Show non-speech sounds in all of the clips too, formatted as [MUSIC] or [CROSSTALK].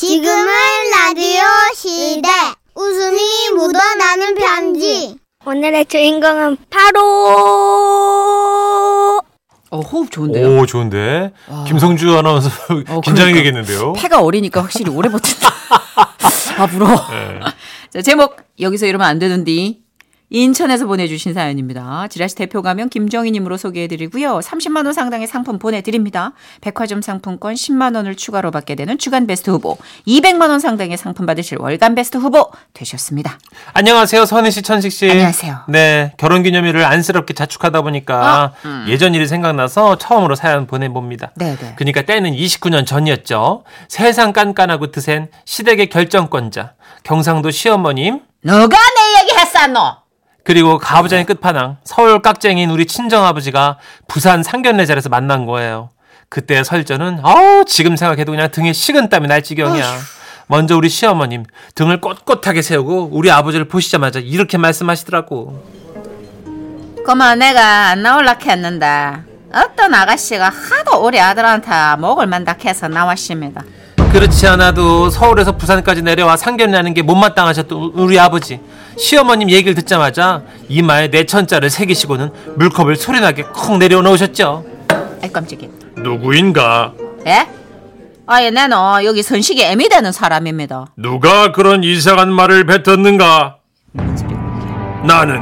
지금은 라디오 시대. 웃음이 묻어나는 편지. 오늘의 주인공은 바로 어, 호흡 좋은데요? 오, 좋은데. 김성주 아나운서 어, 긴장이 그러니까. 되겠는데요. 폐가 어리니까 확실히 오래 버틴다. [LAUGHS] 아, 부러워. 네. 자, 제목, 여기서 이러면 안 되는디. 인천에서 보내주신 사연입니다. 지라시 대표 가면 김정희님으로 소개해드리고요. 30만 원 상당의 상품 보내드립니다. 백화점 상품권 10만 원을 추가로 받게 되는 주간 베스트 후보, 200만 원 상당의 상품 받으실 월간 베스트 후보 되셨습니다. 안녕하세요, 선희 씨, 천식 씨. 안녕하세요. 네, 결혼 기념일을 안쓰럽게 자축하다 보니까 예전 일이 생각나서 처음으로 사연 보내봅니다. 네네. 그러니까 때는 29년 전이었죠. 세상 깐깐하고 드센 시댁의 결정권자, 경상도 시어머님, 너가 내 얘기 했었노? 그리고 가부장의 끝판왕, 서울 깍쟁이인 우리 친정아버지가 부산 상견례 자리에서 만난 거예요. 그때 설전은, 어우, 지금 생각해도 그냥 등에 식은 땀이 날 지경이야. 먼저 우리 시어머님, 등을 꼿꼿하게 세우고 우리 아버지를 보시자마자 이렇게 말씀하시더라고. 그만 내가 안 나올라 했는데 어떤 아가씨가 하도 우리 아들한테 목을 만닥해서 나왔습니다. 그렇지 않아도 서울에서 부산까지 내려와 상견례하는 게 못마땅하셨던 우리 아버지. 시어머님 얘기를 듣자마자 이마에 내천자를 새기시고는 물컵을 소리나게 콕 내려놓으셨죠. 아이 깜짝이야. 누구인가? 예? 아예 나는 여기 선식이 애미 되는 사람입니다. 누가 그런 이상한 말을 뱉었는가? 나는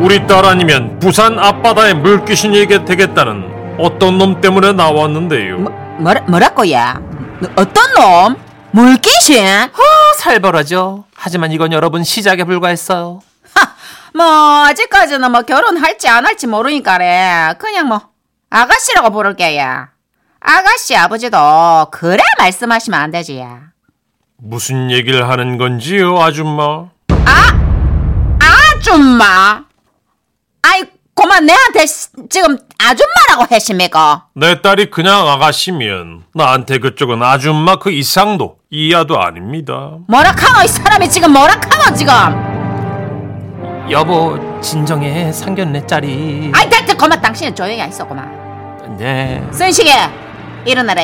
우리 딸 아니면 부산 앞바다에 물귀신이 되겠다는 어떤 놈 때문에 나왔는데요. 뭐, 뭐라, 뭐라고야? 너 어떤 놈? 물귀신? 어, 살벌하죠. 하지만 이건 여러분 시작에 불과했어요. 하, 뭐 아직까지는 뭐 결혼할지 안 할지 모르니까래 그냥 뭐 아가씨라고 부를게야. 아가씨 아버지도 그래 말씀하시면 안 되지. 무슨 얘기를 하는 건지요, 아줌마? 아줌마. 아이 고만 내한테 시- 지금 아줌마라고 하십니까? 내 딸이 그냥 아가씨면 나한테 그쪽은 아줌마 그 이상도 이하도 아닙니다. 뭐라카노 이 사람이 지금 뭐라카노 지금? 여보, 진정해. 상견례 짜리. 아이 됐다 고만 당신은 조용히 있어 고만. 네. 선식이 일어나라.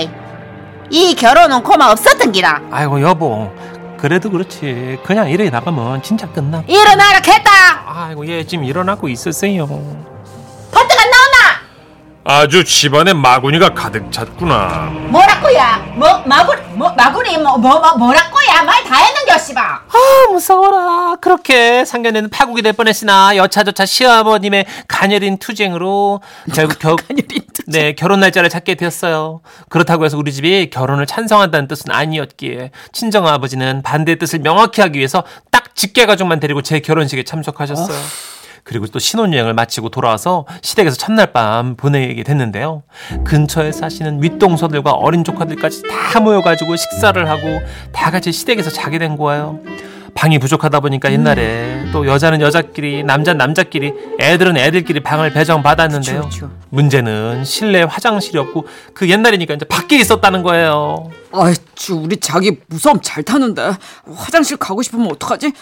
이 결혼은 고마 없었던 기라. 아이고, 여보. 그래도 그렇지. 그냥 이래 나가면 진짜 끝나. 일어나라 했다. 아이고, 얘 지금 일어나고 있었어요. 버뜩 안 나오나? 아주 집안에 마구니가 가득 찼구나. 뭐라고야? 뭐 마구리 뭐 마구리 뭐뭐 뭐, 뭐라고야? 말 다 했는겨 씨발. 아, 무서워라. 그렇게 상견례는 파국이 될 뻔했으나 여차저차 시어머님의 가녀린 투쟁으로 결국 [LAUGHS] 겨, 가녀린 투쟁. 네, 결혼 날짜를 잡게 되었어요. 그렇다고 해서 우리 집이 결혼을 찬성한다는 뜻은 아니었기에 친정 아버지는 반대의 뜻을 명확히 하기 위해서 딱 직계 가족만 데리고 제 결혼식에 참석하셨어요. 그리고 또 신혼여행을 마치고 돌아와서 시댁에서 첫날 밤 보내게 됐는데요. 근처에 사시는 윗동서들과 어린 조카들까지 다 모여가지고 식사를 하고 다 같이 시댁에서 자게 된 거예요. 방이 부족하다 보니까 옛날에 또 여자는 여자끼리 남자는 남자끼리 애들은 애들끼리 방을 배정 받았는데요. 그쵸, 그쵸. 문제는 실내 화장실이 없고 그 옛날이니까 이제 밖에 있었다는 거예요. 아이, 주 우리 자기 무서움 잘 타는데 화장실 가고 싶으면 어떡하지?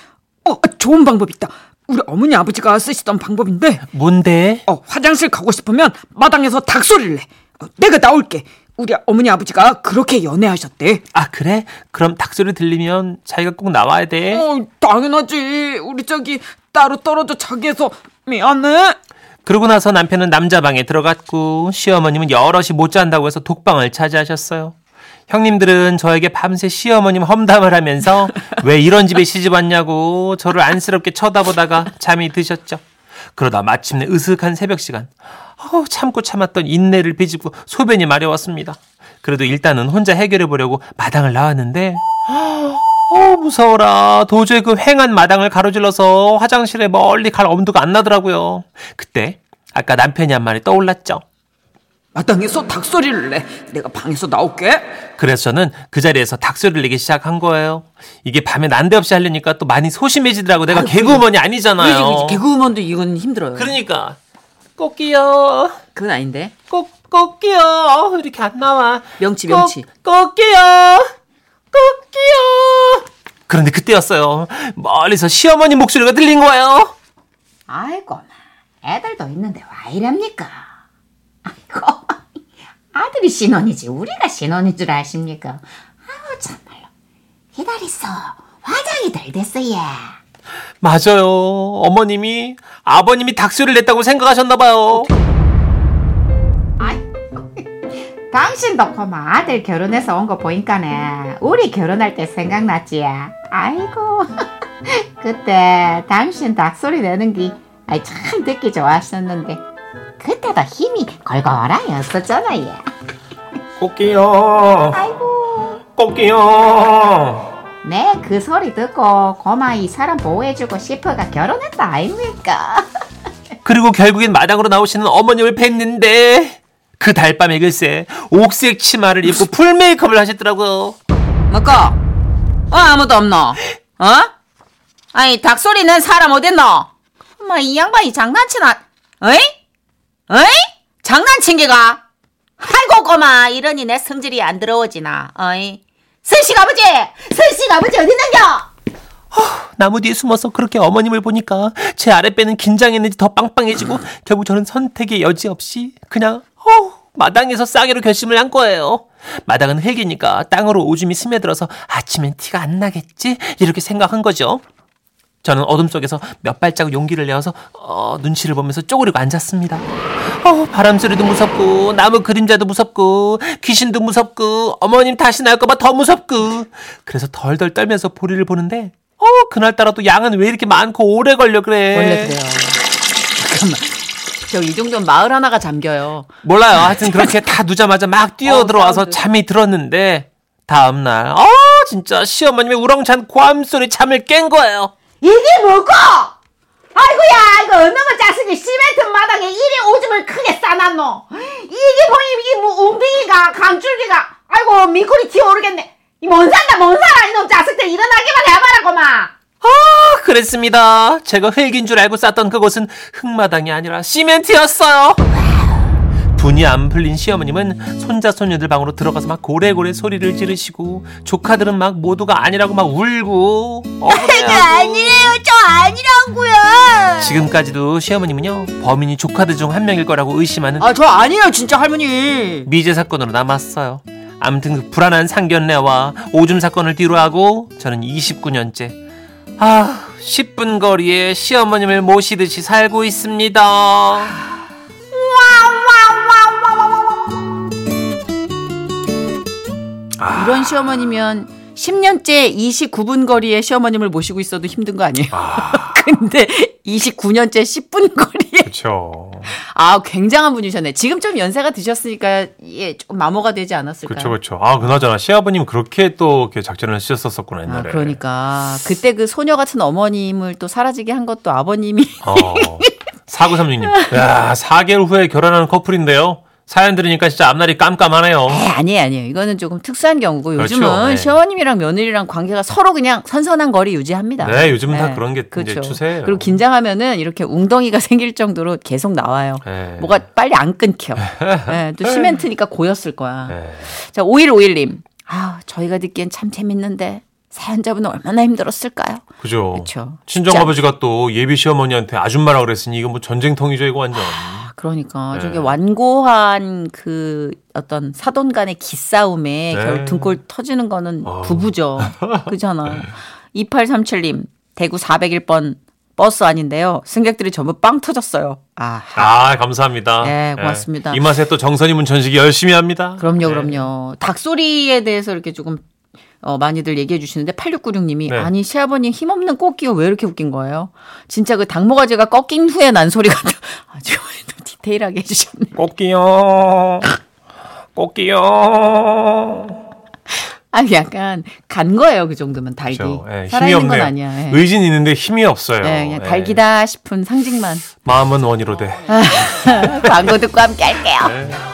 어, 좋은 방법 있다. 우리 어머니 아버지가 쓰시던 방법인데, 뭔데? 어, 화장실 가고 싶으면 마당에서 닭소리를 내. 어, 내가 나올게. 우리 어머니 아버지가 그렇게 연애하셨대. 아 그래? 그럼 닭소리 들리면 자기가 꼭 나와야 돼. 어, 당연하지. 우리 저기 따로 떨어져 자기 해서 미안해. 그러고 나서 남편은 남자 방에 들어갔고 시어머님은 여럿이 못 잔다고 해서 독방을 차지하셨어요. 형님들은 저에게 밤새 시어머님 험담을 하면서 [LAUGHS] 왜 이런 집에 시집 왔냐고 저를 안쓰럽게 쳐다보다가 잠이 드셨죠. 그러다 마침내 으슥한 새벽 시간. 어우, 참고 참았던 인내를 빚고 소변이 마려웠습니다. 그래도 일단은 혼자 해결해 보려고 마당을 나왔는데 어 무서워라. 도저히 그 횡한 마당을 가로질러서 화장실에 멀리 갈 엄두가 안 나더라고요. 그때 아까 남편이 한 말이 떠올랐죠. 마당에서 닭소리를 내. 내가 방에서 나올게. 그래서 저는 그 자리에서 닭소리를 내기 시작한 거예요. 이게 밤에 난데없이 하려니까 또 많이 소심해지더라고. 내가 개그우먼이 아니잖아요. 그렇지, 개그우먼도 이건 힘들어요. 그러니까 꽃기요. 그건 아닌데. 꽃 꽃기요. 이렇게 안 나와. 명치, 명치. 꽃, 꽃기요. 꽃기요. 그런데 그때였어요. 멀리서 시어머니 목소리가 들린 거예요. 아이고, 애들도 있는데 와 이랍니까? 아이고, [LAUGHS] 아들이 신혼이지 우리가 신혼인 줄 아십니까? 아우 참말로 기다렸어. 화장이 덜 됐어, 얘. 맞아요. 어머님이 아버님이 닭소리를 냈다고 생각하셨나 봐요. 당신도 고마 아들 결혼해서 온 거 보니까네 우리 결혼할 때 생각났지 아이고 [LAUGHS] 그때 당신 닭소리 내는 게 아이 참 듣기 좋았었는데 그때도 힘이 걸걸하였었잖아 얘 꽃기요. 아이고 꽃기요. 내그 소리 듣고 고마 이 사람 보호해주고 싶어가 결혼했다 아닙니까 [LAUGHS] 그리고 결국엔 마당으로 나오시는 어머님을 뵀는데 그 달밤에 글쎄 옥색 치마를 입고 풀 메이크업을 하셨더라고요. 뭐고? 어 아무도 없노? 어? 아니 닭소리 낸 사람 어딨노? 엄마 이 양반이 장난치나? 어이? 어이? 장난친 게가? 아이고 꼬마 이러니 내 성질이 안 들어오지나 어이? 슬씨 아버지! 슬씨 아버지 어디 있는겨? 나무 뒤에 숨어서 그렇게 어머님을 보니까 제 아랫배는 긴장했는지 더 빵빵해지고 결국 저는 선택의 여지 없이 그냥 어, 마당에서 싸개로 결심을 한 거예요. 마당은 흙이니까 땅으로 오줌이 스며들어서 아침엔 티가 안 나겠지 이렇게 생각한 거죠. 저는 어둠 속에서 몇 발자국 용기를 내어서 어, 눈치를 보면서 쪼그리고 앉았습니다. 어, 바람 소리도 무섭고 나무 그림자도 무섭고 귀신도 무섭고 어머님 다시 나올까봐 더 무섭고 그래서 덜덜 떨면서 보리를 보는데 어 그날따라 또 양은 왜 이렇게 많고 오래 걸려 그래 원래 그래요. 잠깐만. 저이 정도면 마을 하나가 잠겨요. 몰라요 하여튼 그렇게 다 누자마자 막 뛰어 어, 들어와서 사운드. 잠이 들었는데 다음 날 어 진짜 시어머님의 우렁찬 고함 소리 잠을 깬 거예요 이게 뭐고 아이고야 이거 어느만 자식이 시멘트 마당에 이리 오줌을 크게 싸놨노 이게 뭐이 이게 뭐 웅둥이가 강줄기가 아이고 미꾸리 튀어오르겠네 이 뭔 산다 뭔 살아 이놈 자식들 일어나기만 해봐라고마 아, 그랬습니다. 제가 흙인 줄 알고 쌌던 그곳은 흙마당이 아니라 시멘트였어요. 분이 안 풀린 시어머님은 손자 손녀들 방으로 들어가서 막 고래고래 소리를 지르시고 조카들은 막 모두가 아니라고 막 울고 억울해하고 저 아니라고요. 지금까지도 시어머님은요 범인이 조카들 중 한 명일 거라고 의심하는 아 저 아니에요 진짜 할머니. 미제 사건으로 남았어요. 아무튼 그 불안한 상견례와 오줌 사건을 뒤로하고 저는 29년째 아 10분 거리에 시어머님을 모시듯이 살고 있습니다. 이런 시어머니면 10년째 29분 거리에 시어머님을 모시고 있어도 힘든 거 아니에요? [LAUGHS] 근데 29년째 10분 거리에 그렇죠. 아 굉장한 분이셨네. 지금 좀 연세가 드셨으니까 예, 좀 마모가 되지 않았을까요? 그렇죠, 그렇죠. 아 그나저나 시아버님 그렇게 또 이렇게 작전을 쓰셨었구나 아, 옛날에. 그러니까 그때 그 소녀 같은 어머님을 또 사라지게 한 것도 아버님이 어, 4936님. 야 4개월 후에 결혼하는 커플인데요. 사연 들으니까 진짜 앞날이 깜깜하네요. 에, 아니에요, 아니에요. 이거는 조금 특수한 경우고 그렇죠. 요즘은 네. 시어머님이랑 며느리랑 관계가 서로 그냥 선선한 거리 유지합니다. 네, 요즘은 다 그런 게 이제 추세예요. 그리고 긴장하면은 이렇게 웅덩이가 [LAUGHS] 생길 정도로 계속 나와요. 네. 뭐가 빨리 안 끊겨. 네, 또 [LAUGHS] 시멘트니까 고였을 거야. 네. 자, 5151님. 아, 저희가 듣기엔 참 재밌는데 사연자분은 얼마나 힘들었을까요? 그죠. 그쵸. 친정 아버지가 또 예비 시어머니한테 아줌마라 그랬으니 이거 뭐 전쟁통이죠 이거 완전. 아, 그러니까 네. 저게 완고한 그 어떤 사돈 간의 기싸움에 네. 결국 등골 터지는 거는 어. 부부죠. [LAUGHS] 그잖아요. 2837님, 대구 401번 버스 아닌데요. 승객들이 전부 빵 터졌어요. 아, 아 감사합니다. 네, 고맙습니다. 이 맛에 또 정선이 문천식이 열심히 합니다. 그럼요, 네. 그럼요. 닭소리에 대해서 이렇게 조금 어, 많이들 얘기해 주시는데 8696님이 네. 아니 시아버님 힘없는 꽃기가 왜 이렇게 웃긴 거예요? 진짜 그 닭모가지가 꺾인 후에 난 소리 같아. [LAUGHS] 아주 디테일하게 해주셨네. 꽃기요. 꽃기요. 아니 약간 간 거예요 그 정도면 닭이 그렇죠. 예, 힘이 살아있는 건. 아니야. 예. 의진 있는데 힘이 없어요. 예, 그냥 예. 닭이다 싶은 상징만 마음은 원이로 돼. [LAUGHS] 광고 듣고 함께 할게요. 네.